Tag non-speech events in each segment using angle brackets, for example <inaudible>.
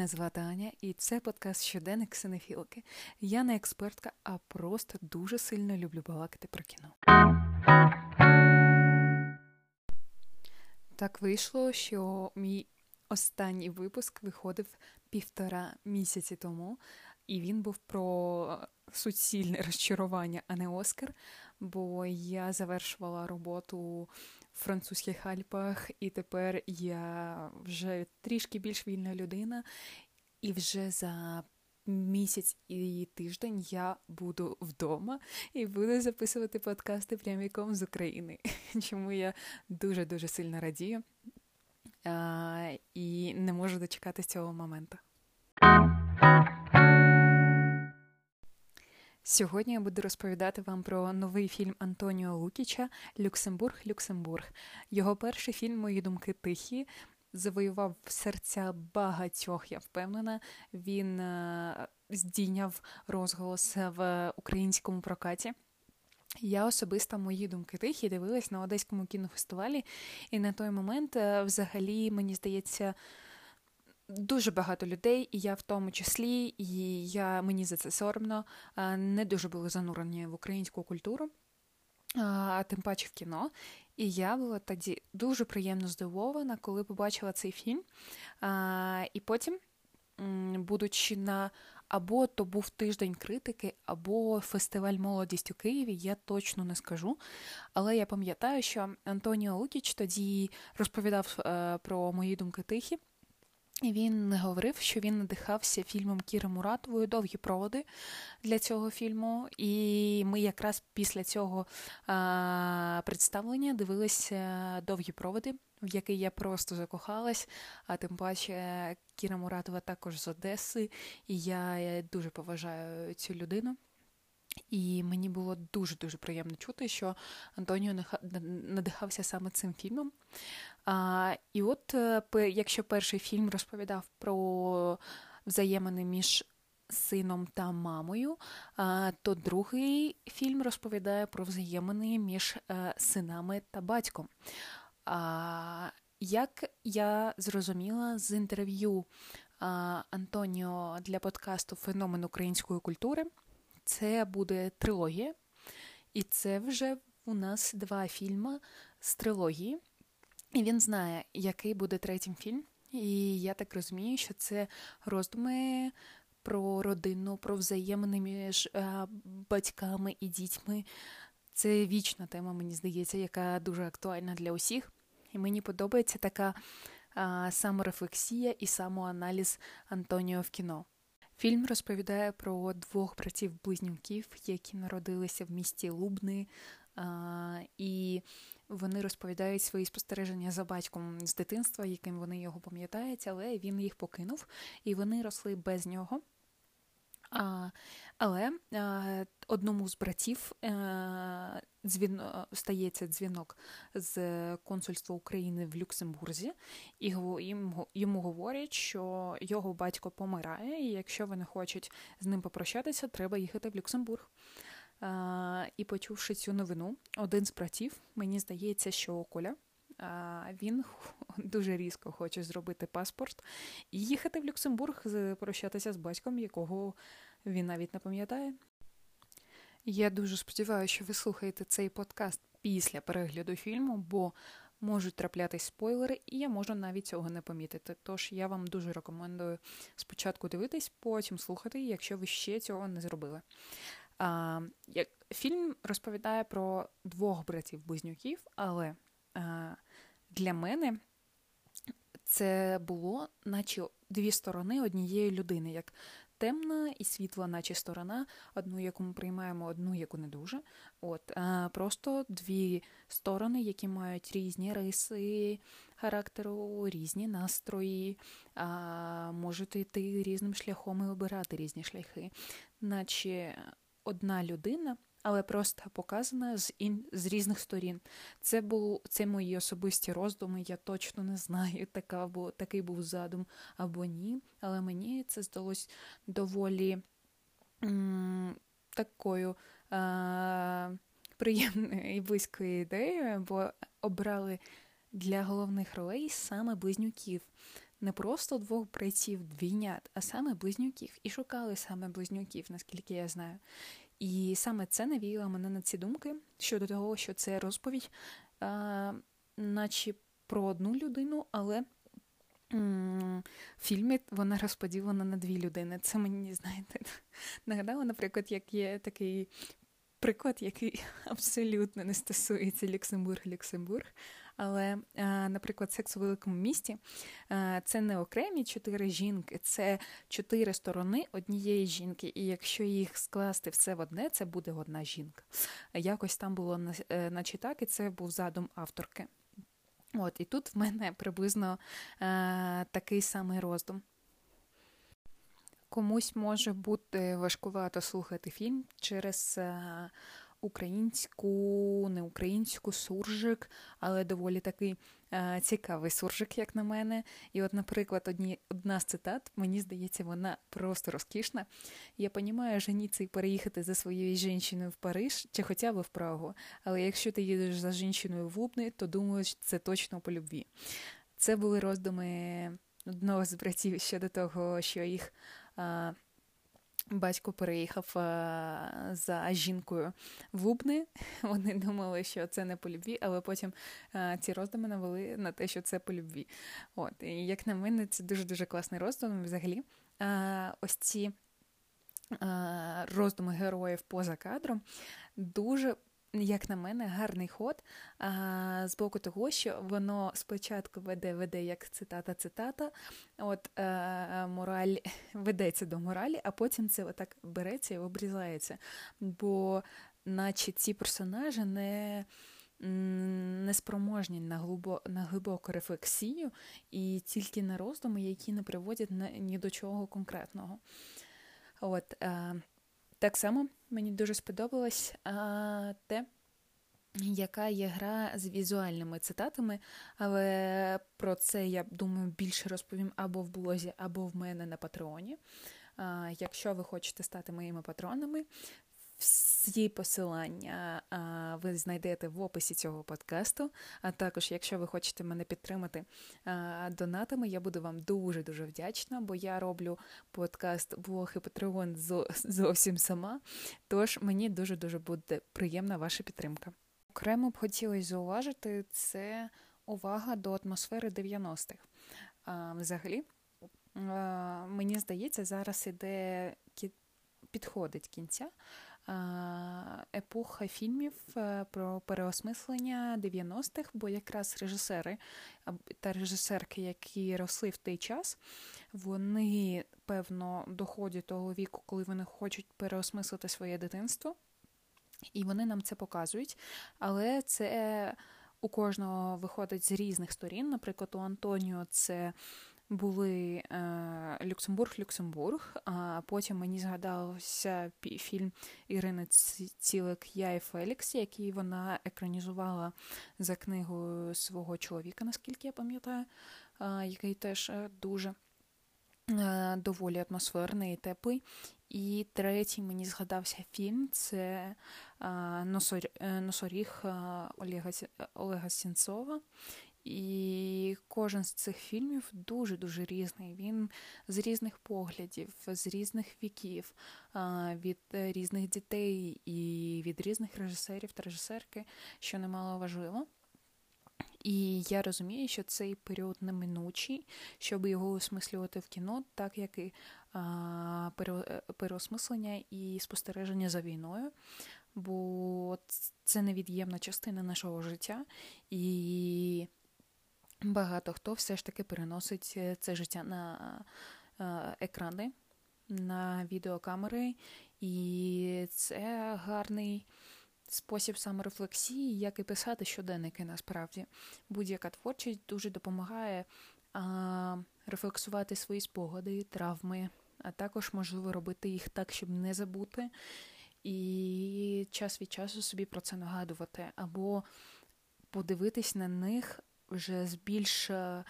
Мене звати Аня, і це подкаст щоденник Синефілки. Я не експертка, а просто дуже сильно люблю балакати про кіно. Так вийшло, що мій останній випуск виходив півтора місяці тому, і він був про суцільне розчарування, а не Оскар. Бо я завершувала роботу французьких Альпах, і тепер я вже трішки більш вільна людина, і вже за місяць і тиждень я буду вдома і буду записувати подкасти пряміком з України, <laughs> чому я дуже-дуже сильно радію а, і не можу дочекати цього моменту. Сьогодні я буду розповідати вам про новий фільм Антоніо Лукіча Люксембург Люксембург. Його перший фільм Мої думки тихі. Завоював серця багатьох, я впевнена. Він е- здійняв розголос в українському прокаті. Я особисто мої думки тихі дивилась на Одеському кінофестивалі, і на той момент, е- взагалі, мені здається, дуже багато людей, і я в тому числі, і я мені за це соромно, не дуже були занурені в українську культуру, а тим паче в кіно. І я була тоді дуже приємно здивована, коли побачила цей фільм. І потім, будучи на або то був тиждень критики, або фестиваль молодість у Києві, я точно не скажу. Але я пам'ятаю, що Антоніо Лукіч тоді розповідав е, про мої думки тихі. Він говорив, що він надихався фільмом Кіри Муратової довгі проводи для цього фільму. І ми якраз після цього а, представлення дивилися довгі проводи, в який я просто закохалась. А тим паче Кіра Муратова також з Одеси, і я дуже поважаю цю людину. І мені було дуже-дуже приємно чути, що Антоніо надихався саме цим фільмом. А, І от е, якщо перший фільм розповідав про взаємини між сином та мамою, то другий фільм розповідає про взаємини між е, синами та батьком. А, Як я зрозуміла з інтерв'ю Антоніо для подкасту Феномен української культури, це буде трилогія, і це вже у нас два фільми з трилогії. І він знає, який буде третій фільм. І я так розумію, що це роздуми про родину, про взаємини між а, батьками і дітьми. Це вічна тема, мені здається, яка дуже актуальна для усіх. І мені подобається така а, саморефлексія і самоаналіз Антоніо в кіно. Фільм розповідає про двох братів-близнюків, які народилися в місті Лубни, а, і вони розповідають свої спостереження за батьком з дитинства, яким вони його пам'ятають, але він їх покинув, і вони росли без нього. А, Але а, одному з братів а, е, дзвін, стається дзвінок з консульства України в Люксембурзі, і йому, йому говорять, що його батько помирає, і якщо вони хочуть з ним попрощатися, треба їхати в Люксембург. А, І почувши цю новину, один з братів, мені здається, що Коля. Він дуже різко хоче зробити паспорт і їхати в Люксембург, прощатися з батьком, якого він навіть не пам'ятає. Я дуже сподіваюся, що ви слухаєте цей подкаст після перегляду фільму, бо можуть траплятись спойлери, і я можу навіть цього не помітити. Тож я вам дуже рекомендую спочатку дивитись, потім слухати, якщо ви ще цього не зробили. Як, Фільм розповідає про двох братів-близнюків, але для мене це було, наче дві сторони однієї людини, як темна і світла, наче сторона, одну, яку ми приймаємо, одну, яку не дуже. От Просто дві сторони, які мають різні риси характеру, різні настрої, можуть йти різним шляхом і обирати різні шляхи, наче одна людина але просто показана з ін... з різних сторін. Це був це мої особисті роздуми. Я точно не знаю, <laughs> така бо такий був задум або ні. Але мені це здалось доволі м- такою а- приємною і близькою ідеєю, бо обрали для головних ролей саме близнюків. Не просто двох братів двійнят, а саме близнюків. І шукали саме близнюків, наскільки я знаю. І саме це навіяло мене на ці думки щодо того, що це розповідь, а, наче про одну людину, але в фільмі вона розподілена на дві людини. Це мені, знаєте, <laughs> нагадало, наприклад, як є такий приклад, який <laughs> абсолютно не стосується Люксембург-Люксембург. Але, наприклад, секс у великому місті це не окремі чотири жінки, це чотири сторони однієї жінки. І якщо їх скласти все в одне, це буде одна жінка. Якось там було е, наче так, і це був задум авторки. От, І тут в мене приблизно е, такий самий роздум. Комусь може бути важкувато слухати фільм через е, українську, суржик, але доволі такий е, цікавий суржик, як на мене. І, от, наприклад, одні, одна з цитат, мені здається, вона просто розкішна. Я розумію, женіться і переїхати за своєю жінкою в Париж чи хоча б в Прагу. Але якщо ти їдеш за жінкою в Лубни, то думаю, це точно по любві. Це були роздуми одного з братів щодо того, що їх. А, Батько переїхав за жінкою в Лубни. <laughs> Вони думали, що це не по любві, але потім ці роздуми навели на те, що це по любві. От, І як на мене, це дуже-дуже класний роздум. Взагалі, ось ці роздуми героїв поза кадром дуже як на мене, гарний ход а, з боку того, що воно спочатку веде, веде як цитата-цитата, от а, мораль <laughs> ведеться до моралі, а потім це отак береться і обрізається. Бо, наче ці персонажі не. Неспроможні на глибо, на глибоку рефлексію і тільки на роздуми, які не приводять ні до чого конкретного. От, а, так само мені дуже сподобалось а, те, яка є гра з візуальними цитатами, але про це я думаю більше розповім або в блозі, або в мене на патреоні. Якщо ви хочете стати моїми патронами, всі посилання а, ви знайдете в описі цього подкасту. А також, якщо ви хочете мене підтримати а, донатами, я буду вам дуже-дуже вдячна, бо я роблю подкаст блог і Патреон зовсім сама. Тож мені дуже-дуже буде приємна ваша підтримка. Окремо б хотілося зауважити це увага до атмосфери 90-х. А, Взагалі, мені здається, зараз іде підходить кінця епоха фільмів е, про переосмислення 90-х, бо якраз режисери та режисерки, які росли в той час, вони певно доходять того віку, коли вони хочуть переосмислити своє дитинство, і вони нам це показують. Але це у кожного виходить з різних сторін. Наприклад, у Антоніо це були е, Люксембург-Люксембург, а потім мені згадався фільм Ірини Цілик Я і Фелікс, який вона екранізувала за книгою свого чоловіка, наскільки я пам'ятаю, е, який теж е, дуже е, доволі атмосферний і теплий. І третій мені згадався фільм це Носор... Носоріг Олега Олега Сінцова. І кожен з цих фільмів дуже-дуже різний. Він з різних поглядів, з різних віків, від різних дітей і від різних режисерів та режисерки, що немало важливо. І я розумію, що цей період неминучий, щоб його осмислювати в кіно, так як і а, переосмислення і спостереження за війною, бо це невід'ємна частина нашого життя. І багато хто все ж таки переносить е, це життя на е, екрани, на відеокамери, і це гарний спосіб саморефлексії, як і писати щоденники насправді. Будь-яка творчість дуже допомагає а, рефлексувати свої спогади, травми, а також можливо робити їх так, щоб не забути, і час від часу собі про це нагадувати, або подивитись на них вже з більш, е,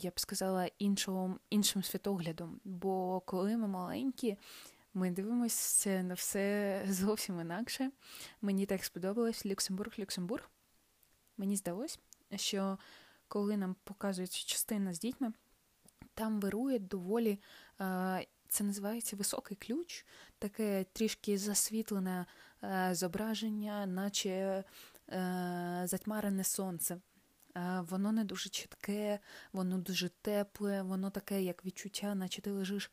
я б сказала, іншого, іншим світоглядом. Бо коли ми маленькі, ми дивимося на все зовсім інакше. Мені так сподобалось Люксембург, Люксембург. Мені здалось, що коли нам показують частина з дітьми, Там вирує доволі, це називається високий ключ, таке трішки засвітлене зображення, наче затьмарене сонце. Воно не дуже чітке, воно дуже тепле, воно таке, як відчуття, наче ти лежиш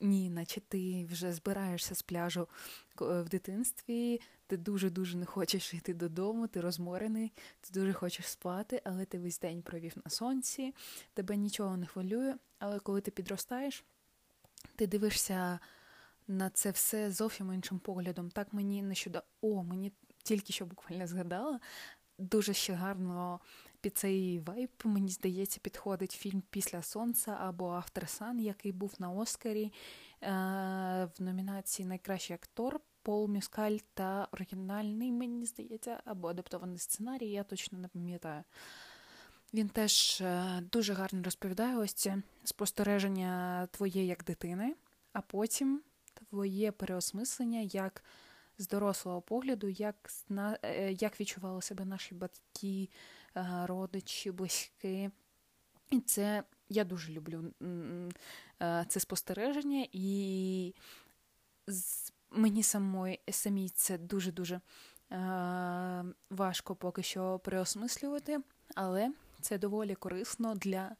ні, наче ти вже збираєшся з пляжу в дитинстві, ти дуже-дуже не хочеш йти додому, ти розморений, ти дуже хочеш спати, але ти весь день провів на сонці, тебе нічого не хвилює, але коли ти підростаєш, ти дивишся на це все зовсім іншим поглядом. Так мені нещодавно, о, мені тільки що буквально згадала, дуже ще гарно під цей вайб, мені здається, підходить фільм Після Сонця або Автор Сан, який був на Оскарі е- в номінації Найкращий актор. Пол Мюскаль та оригінальний, мені здається, або адаптований сценарій, я точно не пам'ятаю. Він теж е, дуже гарно розповідає ось це спостереження твоє як дитини, а потім твоє переосмислення як з дорослого погляду, як е, як відчували себе наші батьки, е, родичі, близькі. І це я дуже люблю це спостереження, і мені самої самій це дуже-дуже важко поки що переосмислювати, але це доволі корисно для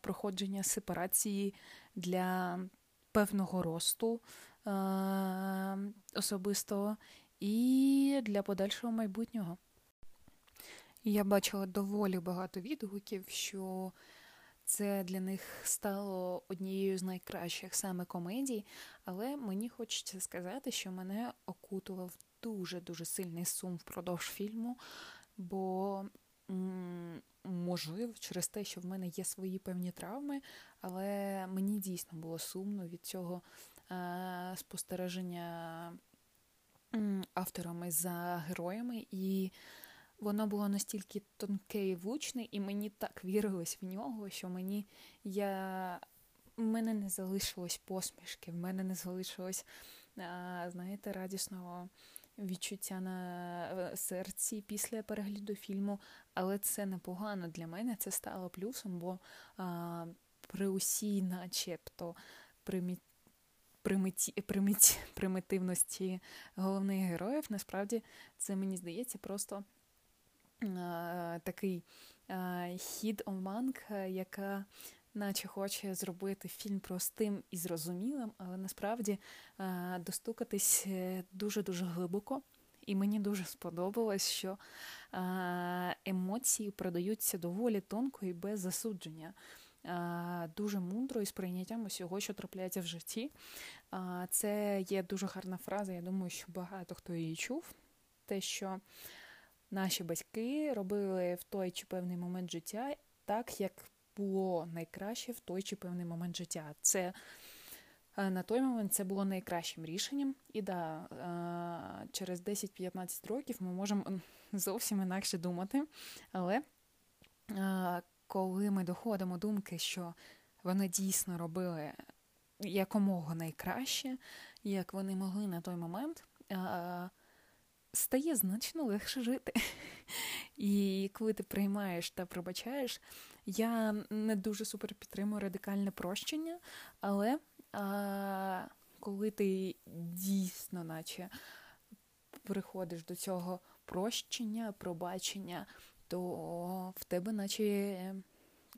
проходження сепарації, для певного росту особистого і для подальшого майбутнього. Я бачила доволі багато відгуків, що це для них стало однією з найкращих саме комедій, але мені хочеться сказати, що мене окутував дуже-дуже сильний сум впродовж фільму, бо можливо, через те, що в мене є свої певні травми, але мені дійсно було сумно від цього е, спостереження авторами за героями, і воно було настільки тонке і влучне, і мені так вірилось в нього, що мені я. В мене не залишилось посмішки, в мене не залишилось, знаєте, радісного відчуття на е, серці після перегляду фільму, але це непогано для мене. Це стало плюсом, бо при усій, начебто, примі... Примиті... Примиті... примітивності головних героїв, насправді це мені здається просто а, такий а, хід оманг, яка наче хоче зробити фільм простим і зрозумілим, але насправді е, достукатись е, дуже-дуже глибоко. І мені дуже сподобалось, що е, емоції продаються доволі тонко і без засудження. Дуже мудро і з прийняттям усього, що трапляється в житті. Це є дуже гарна фраза. Я думаю, що багато хто її чув. Те, що наші батьки робили в той чи певний момент життя так, як було найкраще в той чи певний момент життя. Це е, на той момент це було найкращим рішенням, і да, е, через 10-15 років ми можемо зовсім інакше думати. Але е, коли ми доходимо думки, що вони дійсно робили якомога найкраще, як вони могли на той момент, стає значно легше жити. І коли ти приймаєш та пробачаєш, я не дуже супер підтримую радикальне прощення, але коли ти дійсно, наче приходиш до цього прощення, пробачення, то в тебе, наче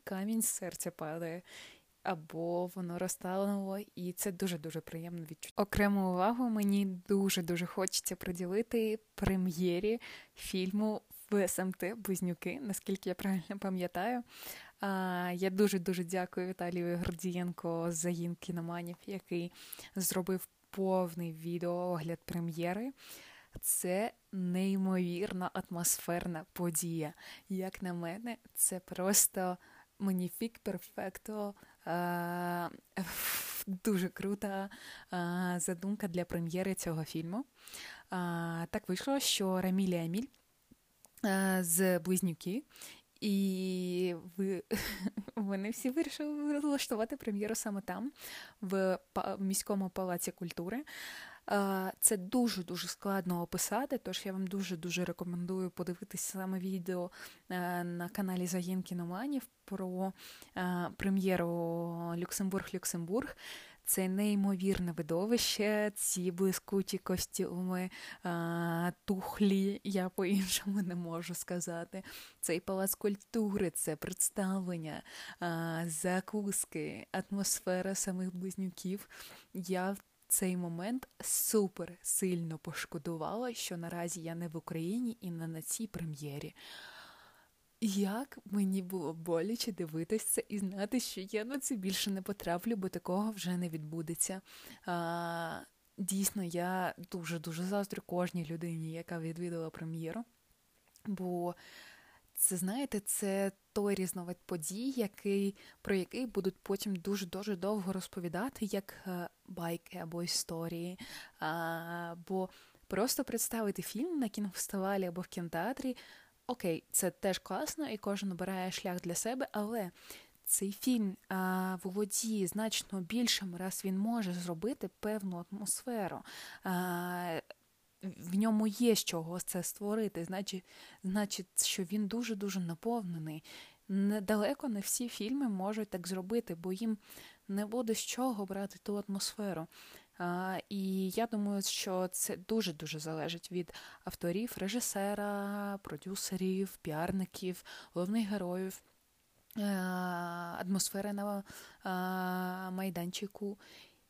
камінь з серця падає. Або воно розтануло, і це дуже-дуже приємно відчуття. Окрему увагу мені дуже-дуже хочеться приділити прем'єрі фільму в СМТ Близнюки, наскільки я правильно пам'ятаю. Я дуже-дуже дякую Віталію Гордієнко з загін кіноманів, який зробив повний відеоогляд прем'єри. Це неймовірна атмосферна подія. Як на мене, це просто маніфік перфекто. Дуже крута задумка для прем'єри цього фільму. Так вийшло, що Рамілі Аміль з близнюки, і <laughs> вони всі вирішили влаштувати прем'єру саме там, в міському палаці культури. Це дуже-дуже складно описати, тож я вам дуже-дуже рекомендую подивитися саме відео е, на каналі Загін Кіноманів про е, прем'єру Люксембург-Люксембург. Це неймовірне видовище, ці блискуті костюми, тухлі, я по-іншому не можу сказати. Цей палац культури, це представлення, закуски, атмосфера самих близнюків. Я цей момент супер сильно пошкодувала, що наразі я не в Україні і не на цій прем'єрі. Як мені було боляче дивитися і знати, що я на це більше не потраплю, бо такого вже не відбудеться. А, Дійсно, я дуже-дуже заздрю кожній людині, яка відвідала прем'єру. Бо це, знаєте, це той різновид подій, який, про який будуть потім дуже-дуже довго розповідати, як е, байки або історії. Бо просто представити фільм на кінофестивалі або в кінотеатрі окей, це теж класно, і кожен обирає шлях для себе, але цей фільм а, володіє значно більшим, раз він може зробити певну атмосферу. А, в ньому є з чого це створити, значить, значить, що він дуже-дуже наповнений. Недалеко не всі фільми можуть так зробити, бо їм не буде з чого брати ту атмосферу. А, І я думаю, що це дуже-дуже залежить від авторів, режисера, продюсерів, піарників, головних героїв, атмосфери на майданчику.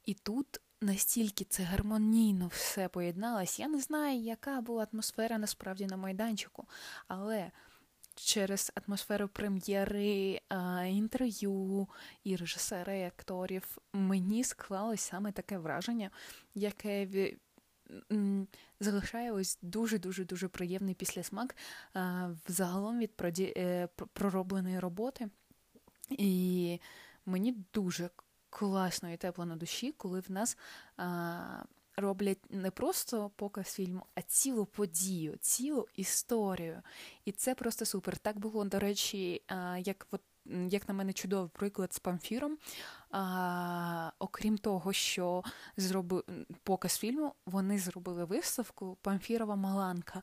І тут настільки це гармонійно все поєдналось. Я не знаю, яка була атмосфера насправді на майданчику, але через атмосферу прем'єри, інтерв'ю і режисера, і акторів мені склалось саме таке враження, яке залишає ось дуже-дуже дуже приємний післясмак взагалом від е, проробленої роботи. І мені дуже класно і тепло на душі, коли в нас роблять не просто показ фільму, а цілу подію, цілу історію. І це просто супер. Так було, до речі, як от. Як на мене, чудовий приклад з памфіром. А, Окрім того, що зробив показ фільму, вони зробили виставку Памфірова Маланка.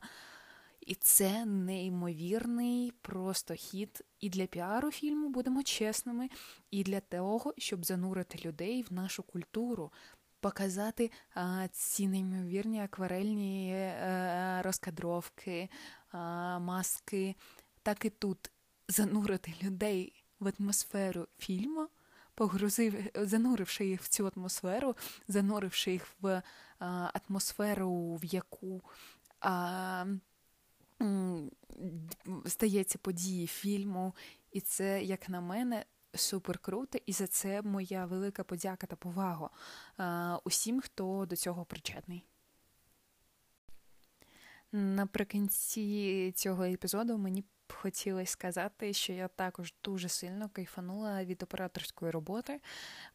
І це неймовірний просто хід і для піару фільму, будемо чесними, і для того, щоб занурити людей в нашу культуру, показати а, ці неймовірні акварельні а, е, розкадровки, а, маски, так і тут занурити людей в атмосферу фільму, погрузив, зануривши їх в цю атмосферу, зануривши їх в атмосферу, в яку стається події фільму, і це, як на мене, супер круто, і за це моя велика подяка та повага усім, хто до цього причетний. Наприкінці цього епізоду мені б хотілося сказати, що я також дуже сильно кайфанула від операторської роботи,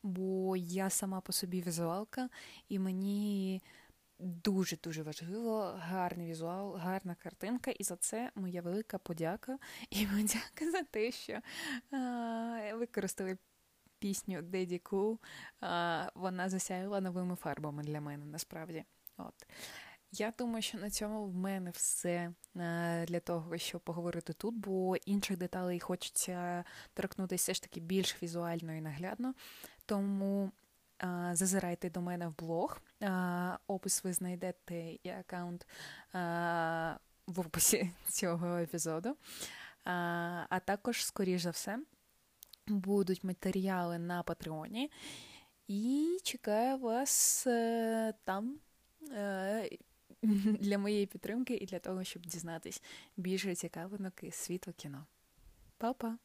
бо я сама по собі візуалка, і мені дуже-дуже важливо гарний візуал, гарна картинка, і за це моя велика подяка. І <laughs> подяка за те, що а, використали пісню Деді Cool, а, вона засяяла новими фарбами для мене насправді. От. Я думаю, що на цьому в мене все для того, щоб поговорити тут, бо інших деталей хочеться торкнутися все ж таки більш візуально і наглядно. Тому Зазирайте до мене в блог. Опис ви знайдете і аккаунт в описі <laughs> цього епізоду. А також, скоріш за все, будуть матеріали на Патреоні. І чекаю вас е, там е, <laughs> для моєї підтримки і для того, щоб дізнатись більше цікавинок із світу кіно. Па-па!